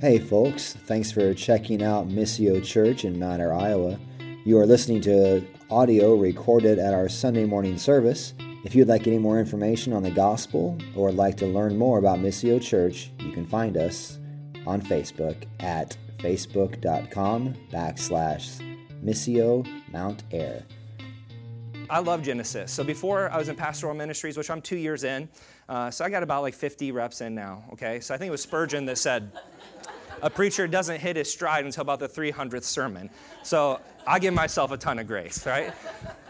Hey, folks, thanks for checking out Missio Church in Ayr, Iowa. You are listening to audio recorded at our Sunday morning service. If you'd like any more information on the gospel or like to learn more about Missio Church, you can find us on Facebook at facebook.com backslash Missio Mount Ayr. I love Genesis. So before I was in pastoral ministries, which I'm two years in, uh, so I got about like 50 reps in now, okay? So I think it was Spurgeon that said, a preacher doesn't hit his stride until about the 300th sermon. So I give myself a ton of grace, right?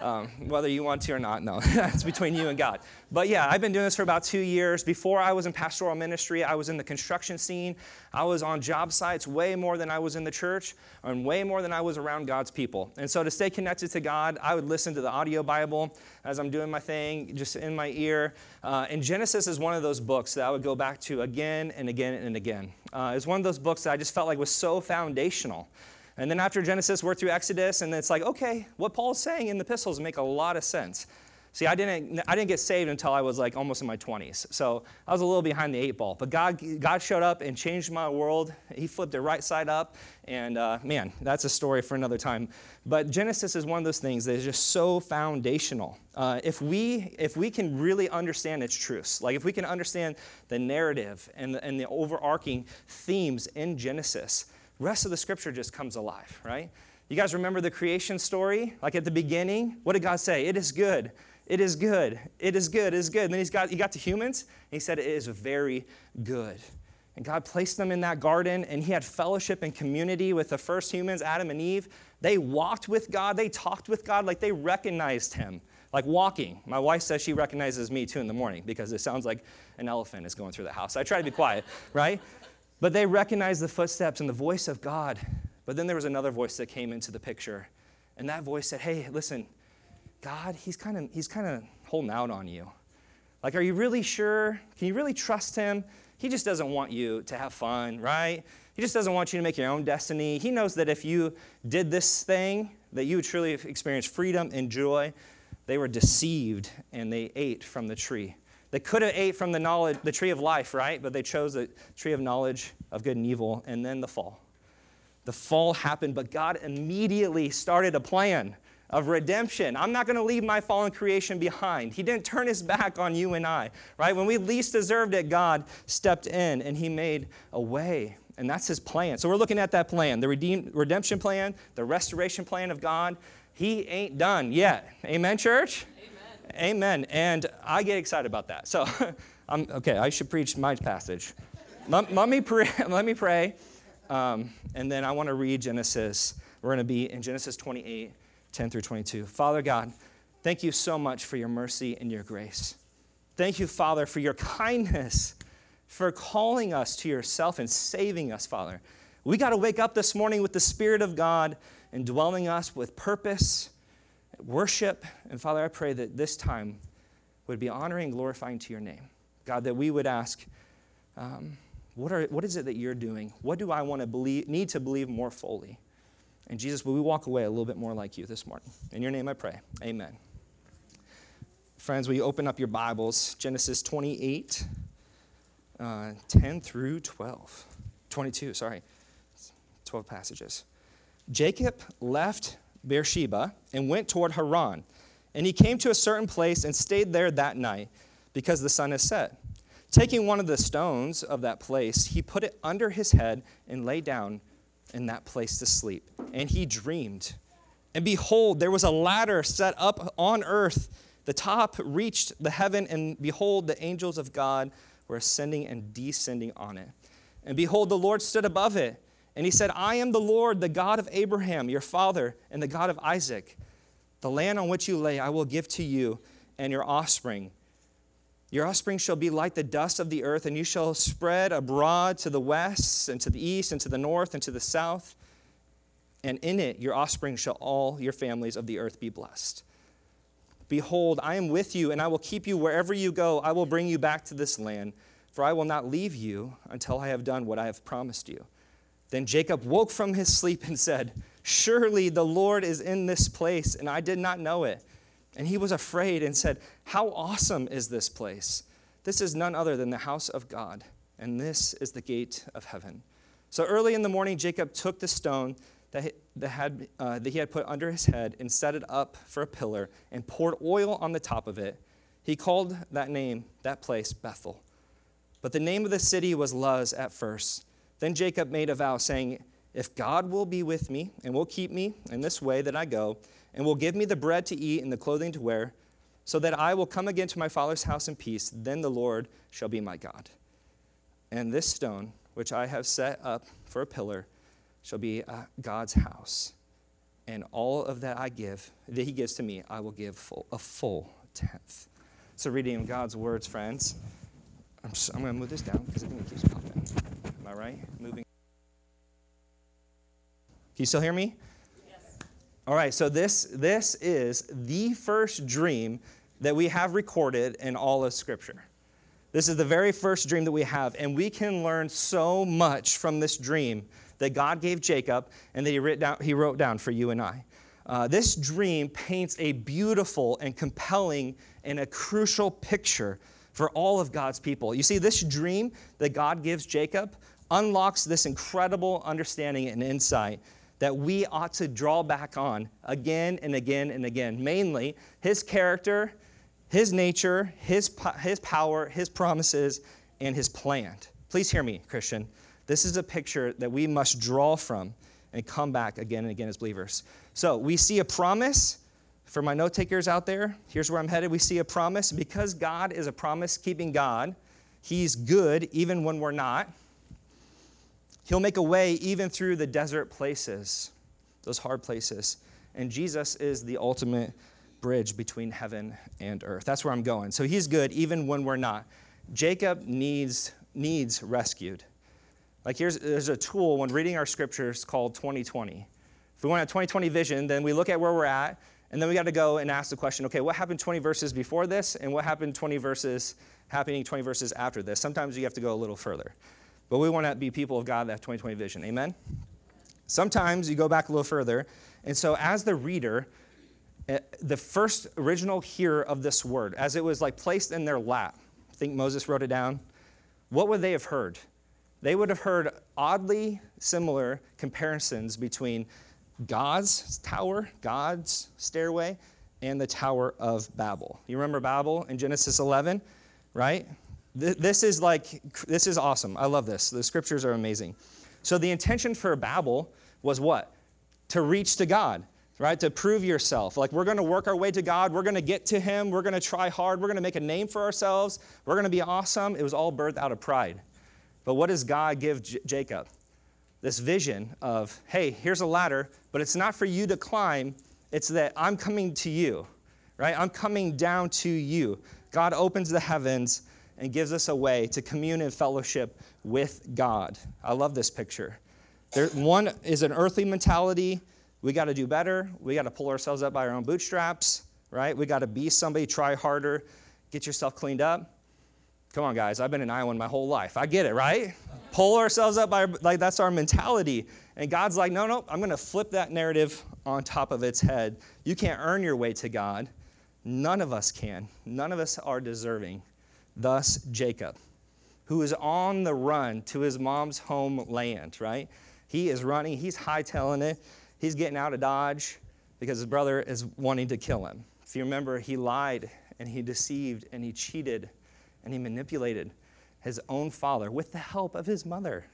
Um, whether you want to or not, no, that's between you and God. But yeah, I've been doing this for about two years. Before I was in pastoral ministry, I was in the construction scene. I was on job sites way more than I was in the church, and way more than I was around God's people. And so to stay connected to God, I would listen to the audio Bible as I'm doing my thing, just in my ear. Uh, and Genesis is one of those books that I would go back to again and again and again. Uh, it's one of those books that I just felt like was so foundational. And then after Genesis, we're through Exodus, and it's like, okay, what Paul's saying in the epistles make a lot of sense. See, I didn't, I didn't get saved until I was like almost in my 20s. So I was a little behind the eight ball. But God, God showed up and changed my world. He flipped it right side up. And uh, man, that's a story for another time. But Genesis is one of those things that is just so foundational. Uh, if, we, if we can really understand its truths, like if we can understand the narrative and the, and the overarching themes in Genesis, rest of the scripture just comes alive, right? You guys remember the creation story? Like at the beginning, what did God say? It is good. It is good. It is good. It is good. And then he's got, he got to humans, and he said, It is very good. And God placed them in that garden, and he had fellowship and community with the first humans, Adam and Eve. They walked with God, they talked with God, like they recognized him, like walking. My wife says she recognizes me too in the morning because it sounds like an elephant is going through the house. I try to be quiet, right? But they recognized the footsteps and the voice of God. But then there was another voice that came into the picture. And that voice said, Hey, listen, God, he's kind of he's kind of holding out on you. Like, are you really sure? Can you really trust him? He just doesn't want you to have fun, right? He just doesn't want you to make your own destiny. He knows that if you did this thing, that you would truly experience freedom and joy. They were deceived and they ate from the tree. They could have ate from the knowledge, the tree of life, right? But they chose the tree of knowledge of good and evil, and then the fall. The fall happened, but God immediately started a plan of redemption. I'm not going to leave my fallen creation behind. He didn't turn his back on you and I, right? When we least deserved it, God stepped in and he made a way. And that's his plan. So we're looking at that plan the redeem, redemption plan, the restoration plan of God. He ain't done yet. Amen, church? Amen. And I get excited about that. So, I'm, okay, I should preach my passage. let, let, me pray, let me pray, um, and then I want to read Genesis. We're going to be in Genesis 28, 10 through 22. Father God, thank you so much for your mercy and your grace. Thank you, Father, for your kindness, for calling us to yourself and saving us, Father. We got to wake up this morning with the Spirit of God indwelling us with purpose worship. And Father, I pray that this time would be honoring glorifying to your name. God, that we would ask, um, what, are, what is it that you're doing? What do I want to believe, need to believe more fully? And Jesus, will we walk away a little bit more like you this morning? In your name I pray. Amen. Friends, will you open up your Bibles? Genesis 28, uh, 10 through 12. 22, sorry. 12 passages. Jacob left Beersheba and went toward Haran. And he came to a certain place and stayed there that night because the sun had set. Taking one of the stones of that place, he put it under his head and lay down in that place to sleep. And he dreamed. And behold, there was a ladder set up on earth. The top reached the heaven, and behold, the angels of God were ascending and descending on it. And behold, the Lord stood above it and he said, I am the Lord, the God of Abraham, your father, and the God of Isaac. The land on which you lay, I will give to you and your offspring. Your offspring shall be like the dust of the earth, and you shall spread abroad to the west, and to the east, and to the north, and to the south. And in it, your offspring shall all your families of the earth be blessed. Behold, I am with you, and I will keep you wherever you go. I will bring you back to this land, for I will not leave you until I have done what I have promised you. Then Jacob woke from his sleep and said, Surely the Lord is in this place, and I did not know it. And he was afraid and said, How awesome is this place! This is none other than the house of God, and this is the gate of heaven. So early in the morning, Jacob took the stone that he, uh, that he had put under his head and set it up for a pillar and poured oil on the top of it. He called that name, that place, Bethel. But the name of the city was Luz at first. Then Jacob made a vow, saying, If God will be with me and will keep me in this way that I go, and will give me the bread to eat and the clothing to wear, so that I will come again to my father's house in peace, then the Lord shall be my God. And this stone, which I have set up for a pillar, shall be uh, God's house. And all of that I give, that He gives to me, I will give full, a full tenth. So, reading God's words, friends. I'm, I'm going to move this down because I think it keeps popping. I right? Moving. Can you still hear me? Yes. All right, so this, this is the first dream that we have recorded in all of Scripture. This is the very first dream that we have, and we can learn so much from this dream that God gave Jacob and that he wrote down, he wrote down for you and I. Uh, this dream paints a beautiful and compelling and a crucial picture for all of God's people. You see, this dream that God gives Jacob unlocks this incredible understanding and insight that we ought to draw back on again and again and again. Mainly, his character, his nature, his, his power, his promises, and his plan. Please hear me, Christian. This is a picture that we must draw from and come back again and again as believers. So we see a promise. For my note takers out there, here's where I'm headed. We see a promise. Because God is a promise keeping God, He's good even when we're not. He'll make a way even through the desert places, those hard places. And Jesus is the ultimate bridge between heaven and earth. That's where I'm going. So He's good even when we're not. Jacob needs, needs rescued. Like here's there's a tool when reading our scriptures called 2020. If we want a 2020 vision, then we look at where we're at, and then we got to go and ask the question, okay, what happened 20 verses before this, and what happened 20 verses happening 20 verses after this? Sometimes you have to go a little further. But we want to be people of God that have 2020 vision. Amen? Sometimes you go back a little further. And so as the reader, eh, the first original hearer of this word, as it was like placed in their lap, I think Moses wrote it down, what would they have heard? they would have heard oddly similar comparisons between God's tower, God's stairway, and the Tower of Babel. You remember Babel in Genesis 11, right? This is like, this is awesome. I love this. The scriptures are amazing. So the intention for Babel was what? To reach to God, right? To prove yourself. Like we're going to work our way to God. We're going to get to Him. We're going to try hard. We're going to make a name for ourselves. We're going to be awesome. It was all birthed out of pride. But what does God give J- Jacob? This vision of, hey, here's a ladder, but it's not for you to climb, it's that I'm coming to you, right? I'm coming down to you. God opens the heavens and gives us a way to commune and fellowship with God. I love this picture. There, one is an earthly mentality. We got to do better. We got to pull ourselves up by our own bootstraps, right? We got to be somebody, try harder, get yourself cleaned up. Come on, guys. I've been in Iowa my whole life. I get it, right? Pull ourselves up by, like, that's our mentality. And God's like, no, no, I'm going to flip that narrative on top of its head. You can't earn your way to God. None of us can. None of us are deserving. Thus, Jacob, who is on the run to his mom's homeland, right? He is running, he's hightailing it, he's getting out of Dodge because his brother is wanting to kill him. If you remember, he lied and he deceived and he cheated and he manipulated his own father with the help of his mother.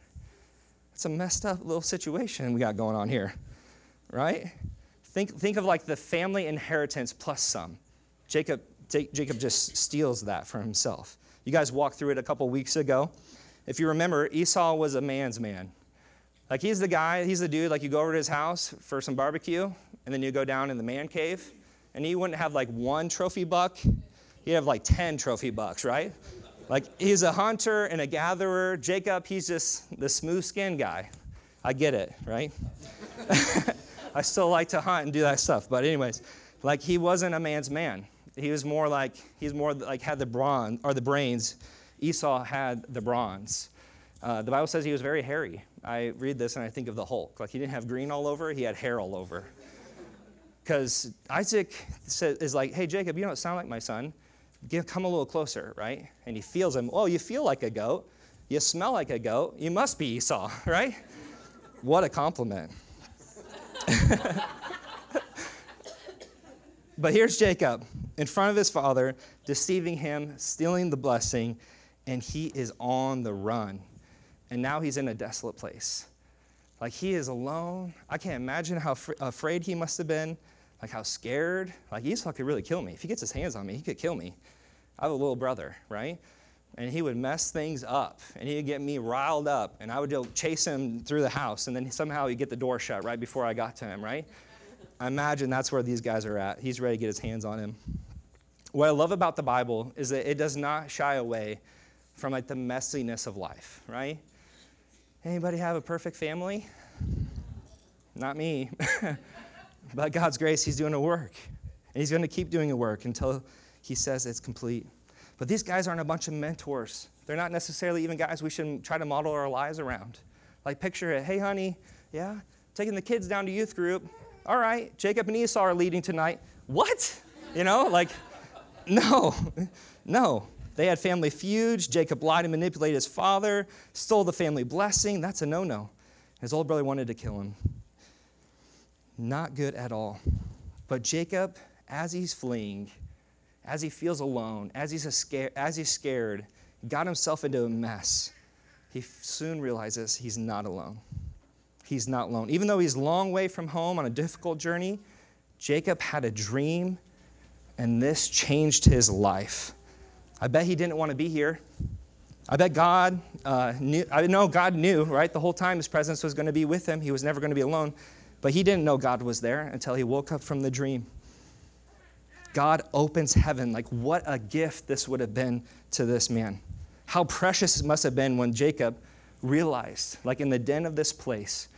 It's a messed up little situation we got going on here, right? Think, think of like the family inheritance plus some. Jacob, Jacob just steals that for himself. You guys walked through it a couple weeks ago. If you remember, Esau was a man's man. Like he's the guy, he's the dude, like you go over to his house for some barbecue, and then you go down in the man cave, and he wouldn't have like one trophy buck he'd have like 10 trophy bucks, right? Like he's a hunter and a gatherer. Jacob, he's just the smooth skinned guy. I get it, right? I still like to hunt and do that stuff. But anyways, like he wasn't a man's man. He was more like he's more like had the bronze or the brains. Esau had the bronze. Uh, the Bible says he was very hairy. I read this and I think of the Hulk. Like he didn't have green all over, he had hair all over. Because Isaac is like, hey, Jacob, you don't sound like my son come a little closer, right? And he feels him. Oh, you feel like a goat. You smell like a goat. You must be Esau, right? What a compliment. but here's Jacob in front of his father, deceiving him, stealing the blessing, and he is on the run. And now he's in a desolate place. Like he is alone. I can't imagine how fr- afraid he must have been, like how scared. Like Esau could really kill me. If he gets his hands on me, he could kill me. I have a little brother, right? And he would mess things up and he'd get me riled up and I would chase him through the house and then somehow he'd get the door shut right before I got to him, right? I imagine that's where these guys are at. He's ready to get his hands on him. What I love about the Bible is that it does not shy away from like the messiness of life, right? Anybody have a perfect family? Not me. but God's grace, He's doing a work. And He's going to keep doing a work until He says it's complete. But these guys aren't a bunch of mentors. They're not necessarily even guys we should try to model our lives around. Like, picture it hey, honey, yeah, taking the kids down to youth group. All right, Jacob and Esau are leading tonight. What? You know, like, no, no. They had family feuds. Jacob lied and manipulated his father, stole the family blessing. That's a no no. His old brother wanted to kill him. Not good at all. But Jacob, as he's fleeing, as he feels alone, as he's, scared, as he's scared, got himself into a mess. He soon realizes he's not alone. He's not alone. Even though he's a long way from home on a difficult journey, Jacob had a dream, and this changed his life. I bet he didn't want to be here. I bet God uh, knew, I know God knew, right? The whole time his presence was going to be with him. He was never going to be alone. But he didn't know God was there until he woke up from the dream. God opens heaven. Like, what a gift this would have been to this man. How precious it must have been when Jacob realized, like in the den of this place,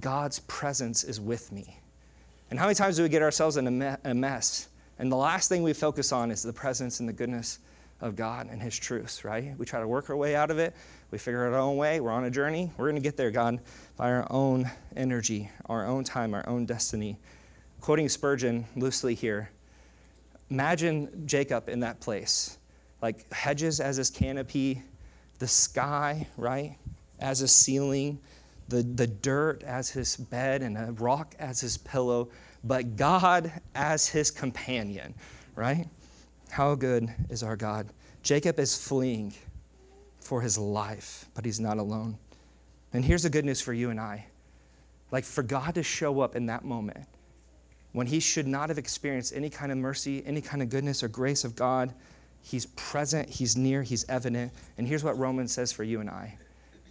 God's presence is with me. And how many times do we get ourselves in a mess? And the last thing we focus on is the presence and the goodness of God and His truths, right? We try to work our way out of it. We figure it our own way. We're on a journey. We're going to get there, God, by our own energy, our own time, our own destiny. Quoting Spurgeon loosely here, imagine Jacob in that place, like hedges as his canopy, the sky, right, as a ceiling, the, the dirt as his bed, and a rock as his pillow, but God as his companion, right? How good is our God? Jacob is fleeing for his life, but he's not alone. And here's the good news for you and I. Like for God to show up in that moment when he should not have experienced any kind of mercy, any kind of goodness or grace of God, he's present, he's near, he's evident. And here's what Romans says for you and I.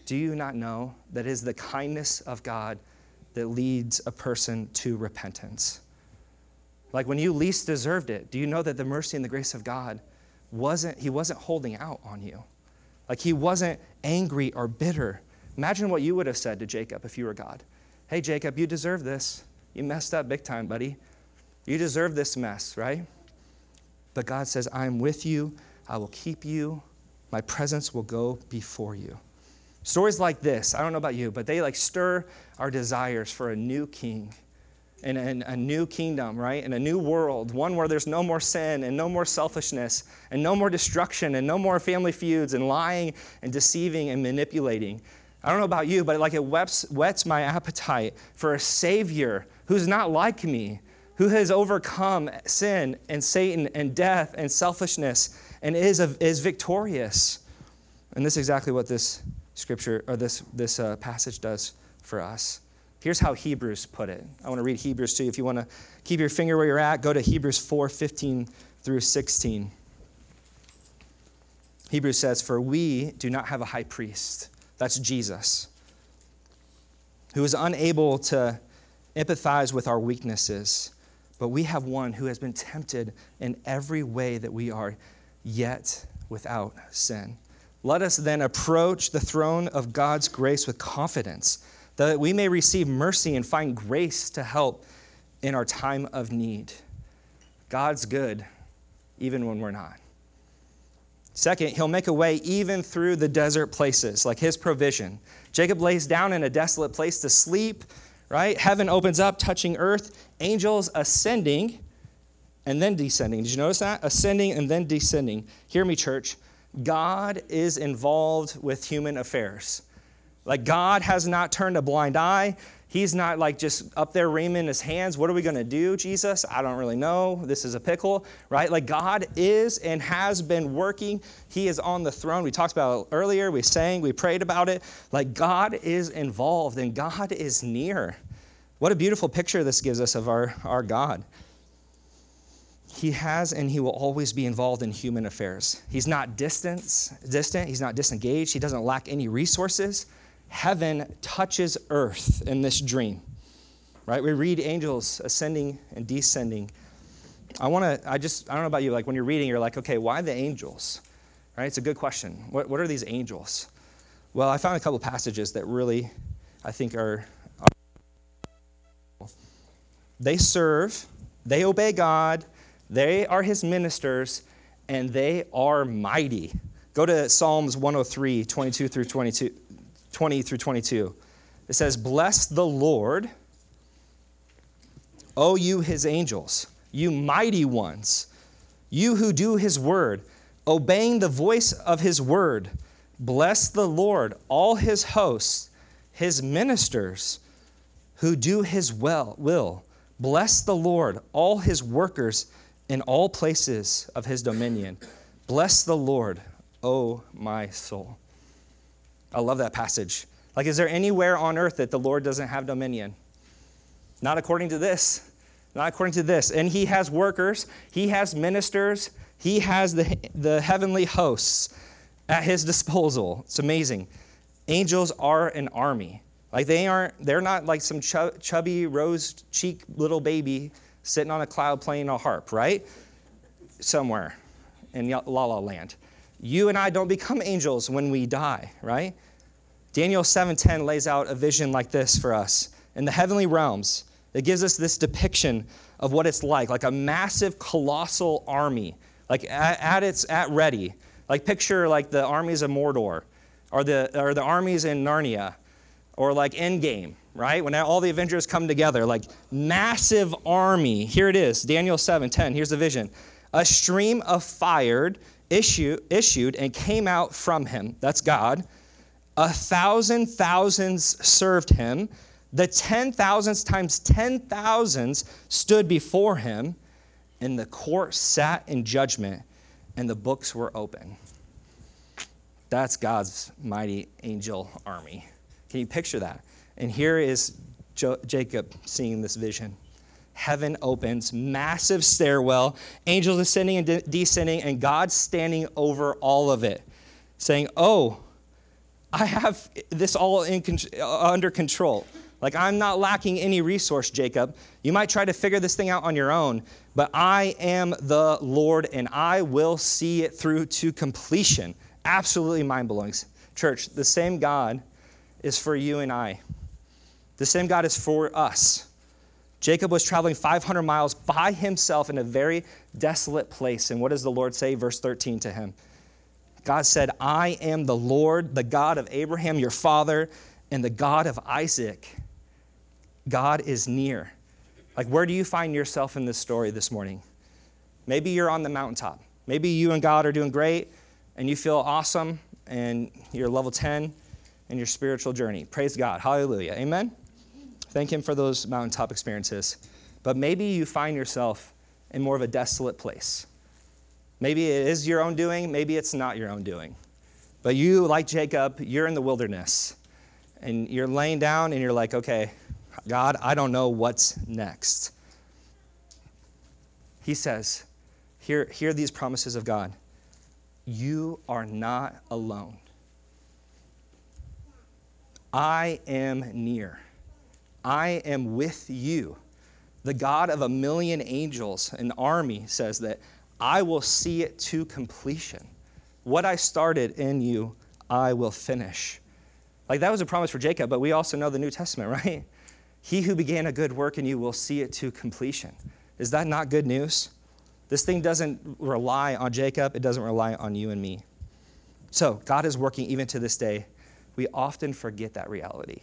Do you not know that it is the kindness of God that leads a person to repentance? Like when you least deserved it, do you know that the mercy and the grace of God wasn't, he wasn't holding out on you? Like he wasn't angry or bitter. Imagine what you would have said to Jacob if you were God. Hey, Jacob, you deserve this. You messed up big time, buddy. You deserve this mess, right? But God says, I'm with you. I will keep you. My presence will go before you. Stories like this, I don't know about you, but they like stir our desires for a new king and, in a new kingdom, right? And a new world, one where there's no more sin and no more selfishness and no more destruction and no more family feuds and lying and deceiving and manipulating. I don't know about you, but like it whets, whets my appetite for a Savior who's not like me, who has overcome sin and Satan and death and selfishness and is, is victorious. And this is exactly what this scripture or this, this uh, passage does for us. Here's how Hebrews put it. I want to read Hebrews to you. If you want to keep your finger where you're at, go to Hebrews 4 15 through 16. Hebrews says, For we do not have a high priest, that's Jesus, who is unable to empathize with our weaknesses, but we have one who has been tempted in every way that we are, yet without sin. Let us then approach the throne of God's grace with confidence that we may receive mercy and find grace to help in our time of need. God's good, even when we're not. Second, he'll make a way even through the desert places, like his provision. Jacob lays down in a desolate place to sleep, right? Heaven opens up, touching earth, angels ascending and then descending. Did you notice that? Ascending and then descending. Hear me, church. God is involved with human affairs. Like, God has not turned a blind eye. He's not like just up there reaming his hands. What are we going to do, Jesus? I don't really know. This is a pickle, right? Like God is and has been working. He is on the throne. We talked about it earlier. We sang, we prayed about it. Like God is involved and God is near. What a beautiful picture this gives us of our, our God. He has and he will always be involved in human affairs. He's not distant, distant, he's not disengaged, he doesn't lack any resources heaven touches earth in this dream. Right? We read angels ascending and descending. I want to, I just, I don't know about you, like when you're reading, you're like, okay, why the angels? Right? It's a good question. What, what are these angels? Well, I found a couple passages that really, I think, are, are they serve, they obey God, they are his ministers, and they are mighty. Go to Psalms 103, 22 through 22, 20 through 22. It says, Bless the Lord, O you his angels, you mighty ones, you who do his word, obeying the voice of his word. Bless the Lord, all his hosts, his ministers who do his well, will. Bless the Lord, all his workers in all places of his dominion. Bless the Lord, O my soul. I love that passage. Like, is there anywhere on earth that the Lord doesn't have dominion? Not according to this. Not according to this. And he has workers, he has ministers, he has the, the heavenly hosts at his disposal. It's amazing. Angels are an army. Like they aren't, they're not like some chubby, rose cheek little baby sitting on a cloud playing a harp, right? Somewhere in La La Land. You and I don't become angels when we die, right? Daniel 7:10 lays out a vision like this for us. In the heavenly realms, it gives us this depiction of what it's like, like a massive colossal army, like at, at its at ready. Like picture like the armies of Mordor or the or the armies in Narnia or like Endgame, right? When all the Avengers come together, like massive army. Here it is, Daniel 7:10. Here's the vision. A stream of fire issue, issued and came out from him. That's God a thousand thousands served him. The ten thousands times ten thousands stood before him, and the court sat in judgment, and the books were open. That's God's mighty angel army. Can you picture that? And here is jo- Jacob seeing this vision. Heaven opens, massive stairwell, angels ascending and de- descending, and God standing over all of it, saying, Oh, I have this all in, uh, under control. Like, I'm not lacking any resource, Jacob. You might try to figure this thing out on your own, but I am the Lord and I will see it through to completion. Absolutely mind blowing. Church, the same God is for you and I, the same God is for us. Jacob was traveling 500 miles by himself in a very desolate place. And what does the Lord say? Verse 13 to him God said, I am the Lord, the God of Abraham, your father, and the God of Isaac. God is near. Like, where do you find yourself in this story this morning? Maybe you're on the mountaintop. Maybe you and God are doing great and you feel awesome and you're level 10 in your spiritual journey. Praise God. Hallelujah. Amen. Thank Him for those mountaintop experiences. But maybe you find yourself in more of a desolate place. Maybe it is your own doing, maybe it's not your own doing. But you, like Jacob, you're in the wilderness and you're laying down and you're like, okay, God, I don't know what's next. He says, hear, hear these promises of God. You are not alone. I am near. I am with you. The God of a million angels, an army, says that I will see it to completion. What I started in you, I will finish. Like that was a promise for Jacob, but we also know the New Testament, right? He who began a good work in you will see it to completion. Is that not good news? This thing doesn't rely on Jacob, it doesn't rely on you and me. So, God is working even to this day. We often forget that reality.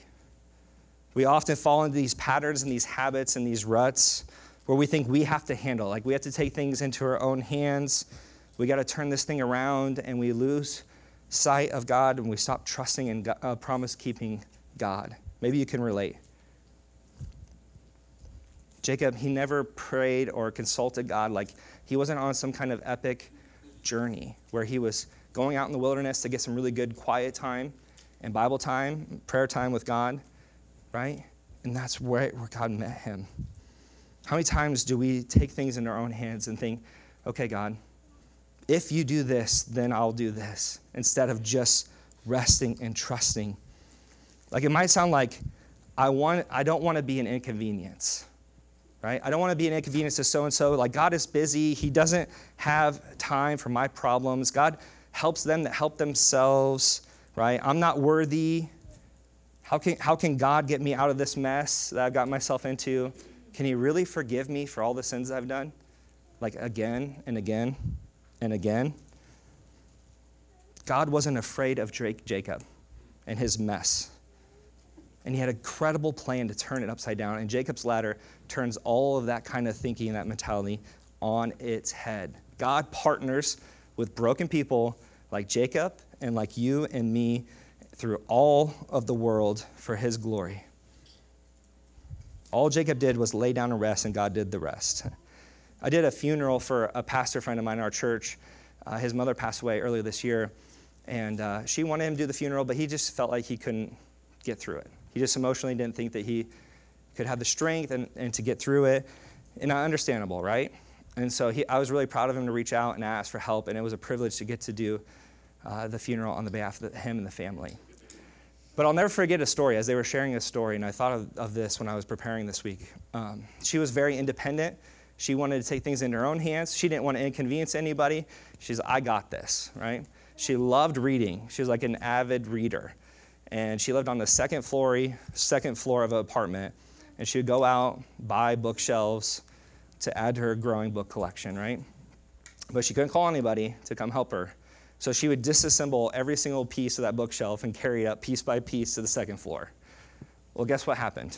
We often fall into these patterns and these habits and these ruts where we think we have to handle, like we have to take things into our own hands. we got to turn this thing around and we lose sight of God and we stop trusting in uh, promise keeping God. Maybe you can relate. Jacob, he never prayed or consulted God. Like he wasn't on some kind of epic journey where he was going out in the wilderness to get some really good quiet time and Bible time, prayer time with God, right? And that's where, where God met him. How many times do we take things in our own hands and think, okay, God, if you do this, then I'll do this, instead of just resting and trusting? Like it might sound like I want I don't want to be an inconvenience. Right? I don't want to be an inconvenience to so and so. Like God is busy. He doesn't have time for my problems. God helps them that help themselves, right? I'm not worthy. How can, how can God get me out of this mess that I've got myself into? Can He really forgive me for all the sins I've done? Like again and again and again. God wasn't afraid of Drake, Jacob and his mess. And he had a credible plan to turn it upside down. And Jacob's ladder turns all of that kind of thinking and that mentality on its head. God partners with broken people like Jacob and like you and me through all of the world for his glory. All Jacob did was lay down and rest, and God did the rest. I did a funeral for a pastor friend of mine in our church. Uh, his mother passed away earlier this year, and uh, she wanted him to do the funeral, but he just felt like he couldn't get through it. He just emotionally didn't think that he could have the strength and, and to get through it. And understandable, right? And so he, I was really proud of him to reach out and ask for help, and it was a privilege to get to do uh, the funeral on the behalf of the, him and the family. But I'll never forget a story as they were sharing a story, and I thought of, of this when I was preparing this week. Um, she was very independent. She wanted to take things into her own hands. She didn't want to inconvenience anybody. She's, I got this, right? She loved reading. She was like an avid reader. And she lived on the second floor, second floor of an apartment. And she would go out, buy bookshelves to add to her growing book collection, right? But she couldn't call anybody to come help her. So she would disassemble every single piece of that bookshelf and carry it up piece by piece to the second floor. Well, guess what happened?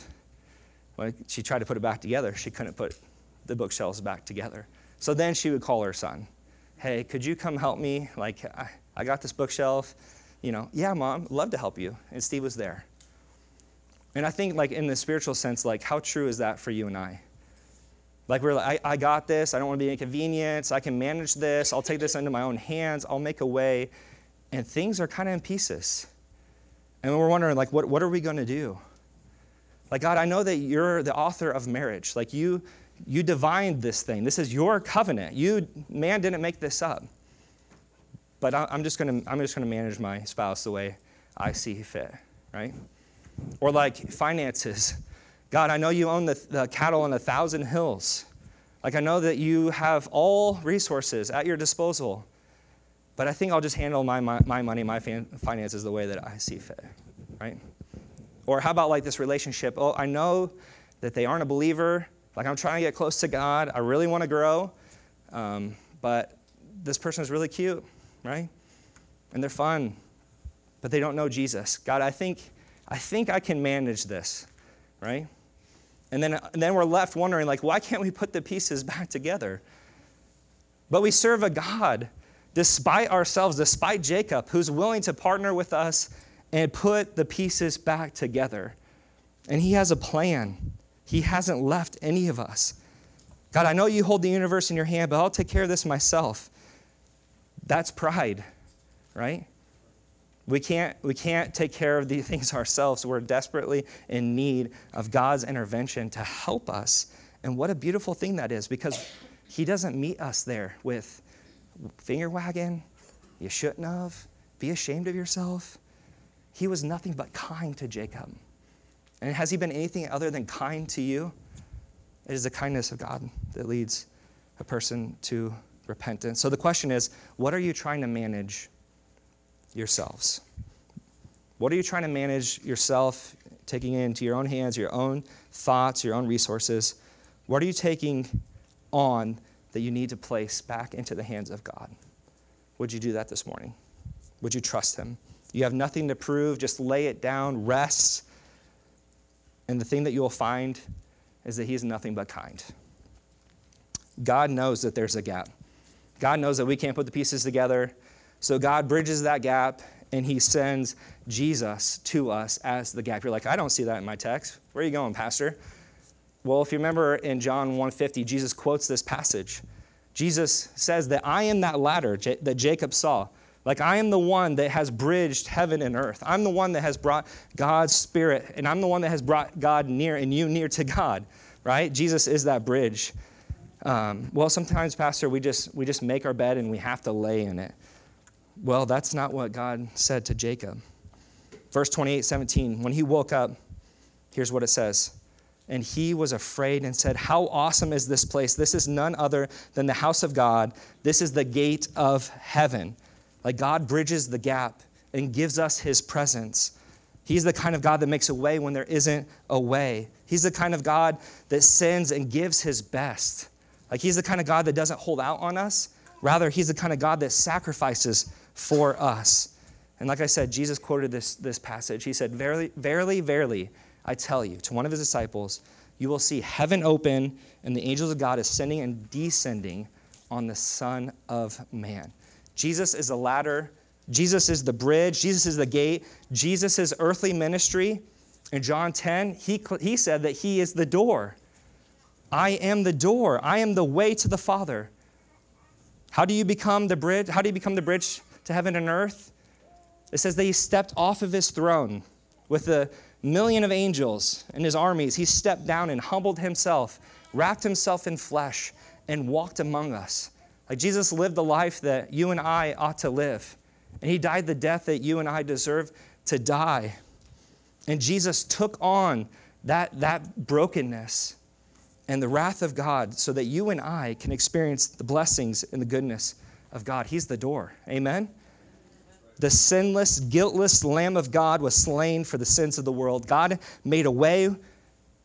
When she tried to put it back together, she couldn't put the bookshelves back together. So then she would call her son. Hey, could you come help me? Like, I, I got this bookshelf. You know, yeah, mom, love to help you. And Steve was there. And I think, like, in the spiritual sense, like, how true is that for you and I? Like, we're like, I, I got this. I don't want to be inconvenienced. I can manage this. I'll take this into my own hands. I'll make a way. And things are kind of in pieces. And we're wondering, like, what, what are we going to do? Like, God, I know that you're the author of marriage. Like, you, you divined this thing. This is your covenant. You, man didn't make this up. But I, I'm just going to I'm just going to manage my spouse the way I see fit, right? Or like finances. God, I know you own the, the cattle on a thousand hills. Like, I know that you have all resources at your disposal. But I think I'll just handle my, my, my money, my finances the way that I see fit, right? Or how about like this relationship? Oh, I know that they aren't a believer. Like, I'm trying to get close to God. I really want to grow. Um, but this person is really cute, right? And they're fun, but they don't know Jesus. God, I think, I think I can manage this, right? And then, and then we're left wondering, like, why can't we put the pieces back together? But we serve a God, despite ourselves, despite Jacob, who's willing to partner with us and put the pieces back together. And he has a plan. He hasn't left any of us. God, I know you hold the universe in your hand, but I'll take care of this myself. That's pride, right? We can't, we can't take care of these things ourselves. We're desperately in need of God's intervention to help us. And what a beautiful thing that is because He doesn't meet us there with finger wagging, you shouldn't have, be ashamed of yourself. He was nothing but kind to Jacob. And has He been anything other than kind to you? It is the kindness of God that leads a person to repentance. So the question is what are you trying to manage yourselves? What are you trying to manage yourself, taking into your own hands, your own thoughts, your own resources? What are you taking on that you need to place back into the hands of God? Would you do that this morning? Would you trust Him? You have nothing to prove, just lay it down, rest. And the thing that you will find is that He is nothing but kind. God knows that there's a gap. God knows that we can't put the pieces together. So God bridges that gap and he sends Jesus to us as the gap. You're like, I don't see that in my text. Where are you going, Pastor? Well, if you remember in John 150, Jesus quotes this passage. Jesus says that I am that ladder that Jacob saw. Like I am the one that has bridged heaven and earth. I'm the one that has brought God's spirit, and I'm the one that has brought God near and you near to God, right? Jesus is that bridge. Um, well, sometimes, Pastor, we just we just make our bed and we have to lay in it. Well, that's not what God said to Jacob. Verse 28, 17, when he woke up, here's what it says. And he was afraid and said, How awesome is this place? This is none other than the house of God. This is the gate of heaven. Like God bridges the gap and gives us his presence. He's the kind of God that makes a way when there isn't a way. He's the kind of God that sends and gives his best. Like he's the kind of God that doesn't hold out on us. Rather, he's the kind of God that sacrifices for us. And like I said, Jesus quoted this, this passage. He said, Verily, verily, verily, I tell you, to one of his disciples, you will see heaven open and the angels of God ascending and descending on the Son of Man. Jesus is the ladder, Jesus is the bridge, Jesus is the gate, Jesus' earthly ministry. In John 10, he, he said that he is the door. I am the door. I am the way to the Father. How do you become the bridge? How do you become the bridge to heaven and earth? It says that he stepped off of his throne with a million of angels and his armies. He stepped down and humbled himself, wrapped himself in flesh, and walked among us. Like Jesus lived the life that you and I ought to live. And he died the death that you and I deserve to die. And Jesus took on that, that brokenness and the wrath of God so that you and I can experience the blessings and the goodness of God. He's the door. Amen? The sinless, guiltless Lamb of God was slain for the sins of the world. God made a way.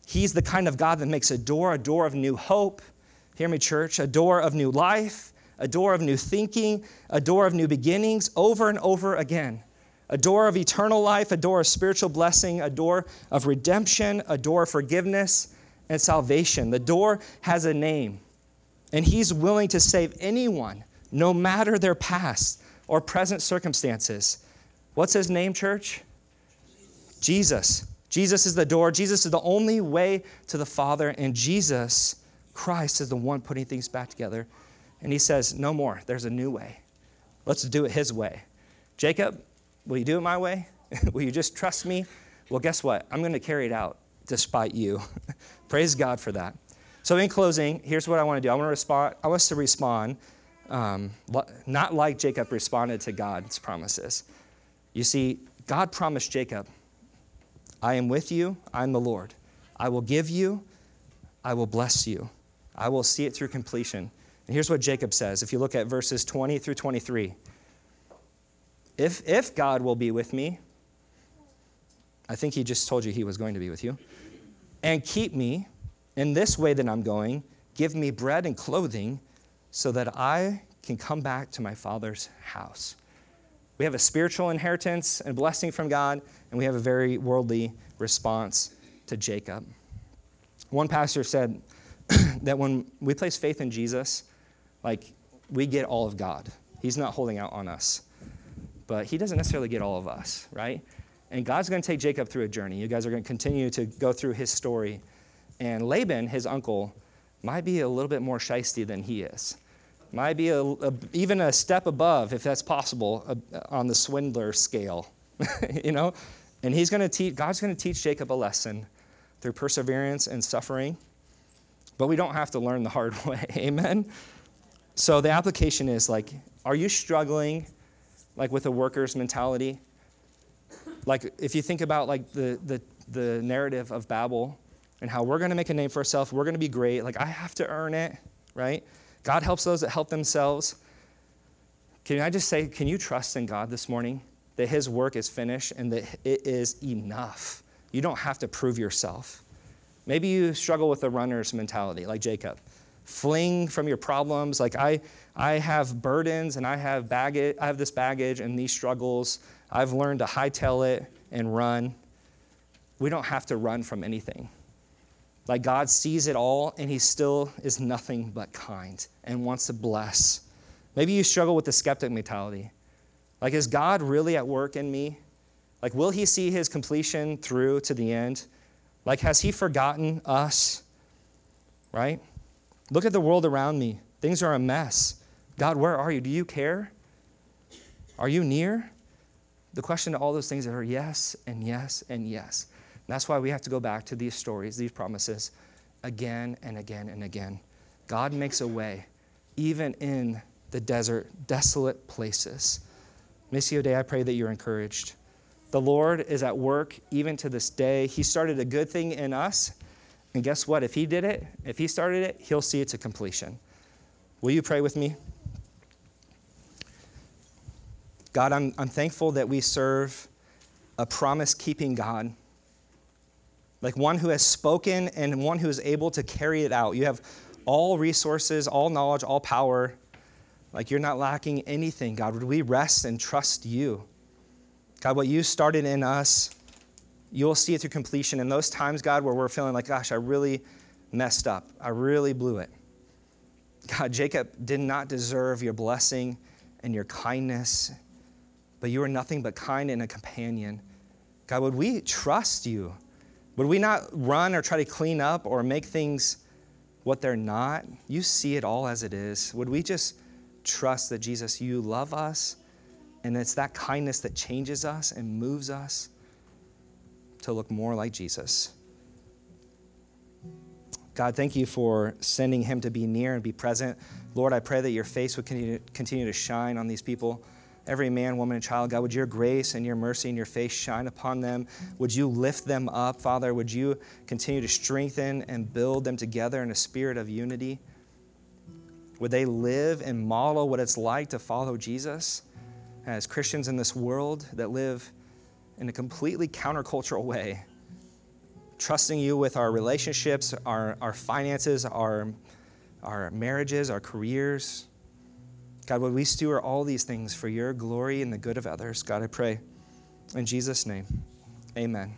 He's the kind of God that makes a door, a door of new hope. Hear me, church, a door of new life, a door of new thinking, a door of new beginnings over and over again. A door of eternal life, a door of spiritual blessing, a door of redemption, a door of forgiveness and salvation. The door has a name, and He's willing to save anyone no matter their past or present circumstances. What's his name, church? Jesus. Jesus is the door. Jesus is the only way to the Father, and Jesus, Christ, is the one putting things back together. And he says, No more. There's a new way. Let's do it his way. Jacob, will you do it my way? will you just trust me? Well, guess what? I'm going to carry it out despite you. Praise God for that. So, in closing, here's what I want to do. I want to respond. I want us to respond um, not like Jacob responded to God's promises. You see, God promised Jacob, I am with you, I'm the Lord. I will give you, I will bless you, I will see it through completion. And here's what Jacob says if you look at verses 20 through 23. If, if God will be with me, I think he just told you he was going to be with you, and keep me in this way that I'm going, give me bread and clothing so that I can come back to my Father's house. We have a spiritual inheritance and blessing from God, and we have a very worldly response to Jacob. One pastor said that when we place faith in Jesus, like we get all of God. He's not holding out on us, but He doesn't necessarily get all of us, right? And God's going to take Jacob through a journey. You guys are going to continue to go through his story. And Laban, his uncle, might be a little bit more shisty than he is might be a, a, even a step above, if that's possible, a, on the swindler scale, you know? And he's going to teach, God's going to teach Jacob a lesson through perseverance and suffering. But we don't have to learn the hard way. Amen? So the application is like, are you struggling like with a worker's mentality? Like if you think about like the, the, the narrative of Babel and how we're going to make a name for ourselves, we're going to be great. Like I have to earn it, right? God helps those that help themselves. Can I just say, can you trust in God this morning that His work is finished and that it is enough? You don't have to prove yourself. Maybe you struggle with the runner's mentality, like Jacob. Fling from your problems. Like I, I have burdens and I have baggage. I have this baggage and these struggles. I've learned to hightail it and run. We don't have to run from anything. Like God sees it all and he still is nothing but kind and wants to bless Maybe you struggle with the skeptic mentality. Like, is God really at work in me? Like, will he see his completion through to the end? Like, has he forgotten us? Right? Look at the world around me. Things are a mess. God, where are you? Do you care? Are you near? The question to all those things are yes and yes and yes. And that's why we have to go back to these stories, these promises, again and again and again. God makes a way, even in the desert, desolate places. Missio Dei, I pray that you're encouraged. The Lord is at work even to this day. He started a good thing in us. And guess what? If He did it, if He started it, He'll see it to completion. Will you pray with me? God, I'm, I'm thankful that we serve a promise keeping God, like one who has spoken and one who is able to carry it out. You have all resources, all knowledge, all power. Like you're not lacking anything, God. Would we rest and trust you? God, what you started in us, you'll see it through completion. In those times, God, where we're feeling like, gosh, I really messed up, I really blew it. God, Jacob did not deserve your blessing and your kindness, but you are nothing but kind and a companion. God, would we trust you? Would we not run or try to clean up or make things what they're not? You see it all as it is. Would we just trust that Jesus, you love us, and it's that kindness that changes us and moves us to look more like Jesus. God, thank you for sending him to be near and be present. Lord, I pray that your face would continue to shine on these people. Every man, woman, and child, God, would your grace and your mercy and your face shine upon them? Would you lift them up, Father? Would you continue to strengthen and build them together in a spirit of unity? Would they live and model what it's like to follow Jesus as Christians in this world that live in a completely countercultural way? Trusting you with our relationships, our, our finances, our, our marriages, our careers. God, would we steward all these things for your glory and the good of others? God, I pray. In Jesus' name, amen.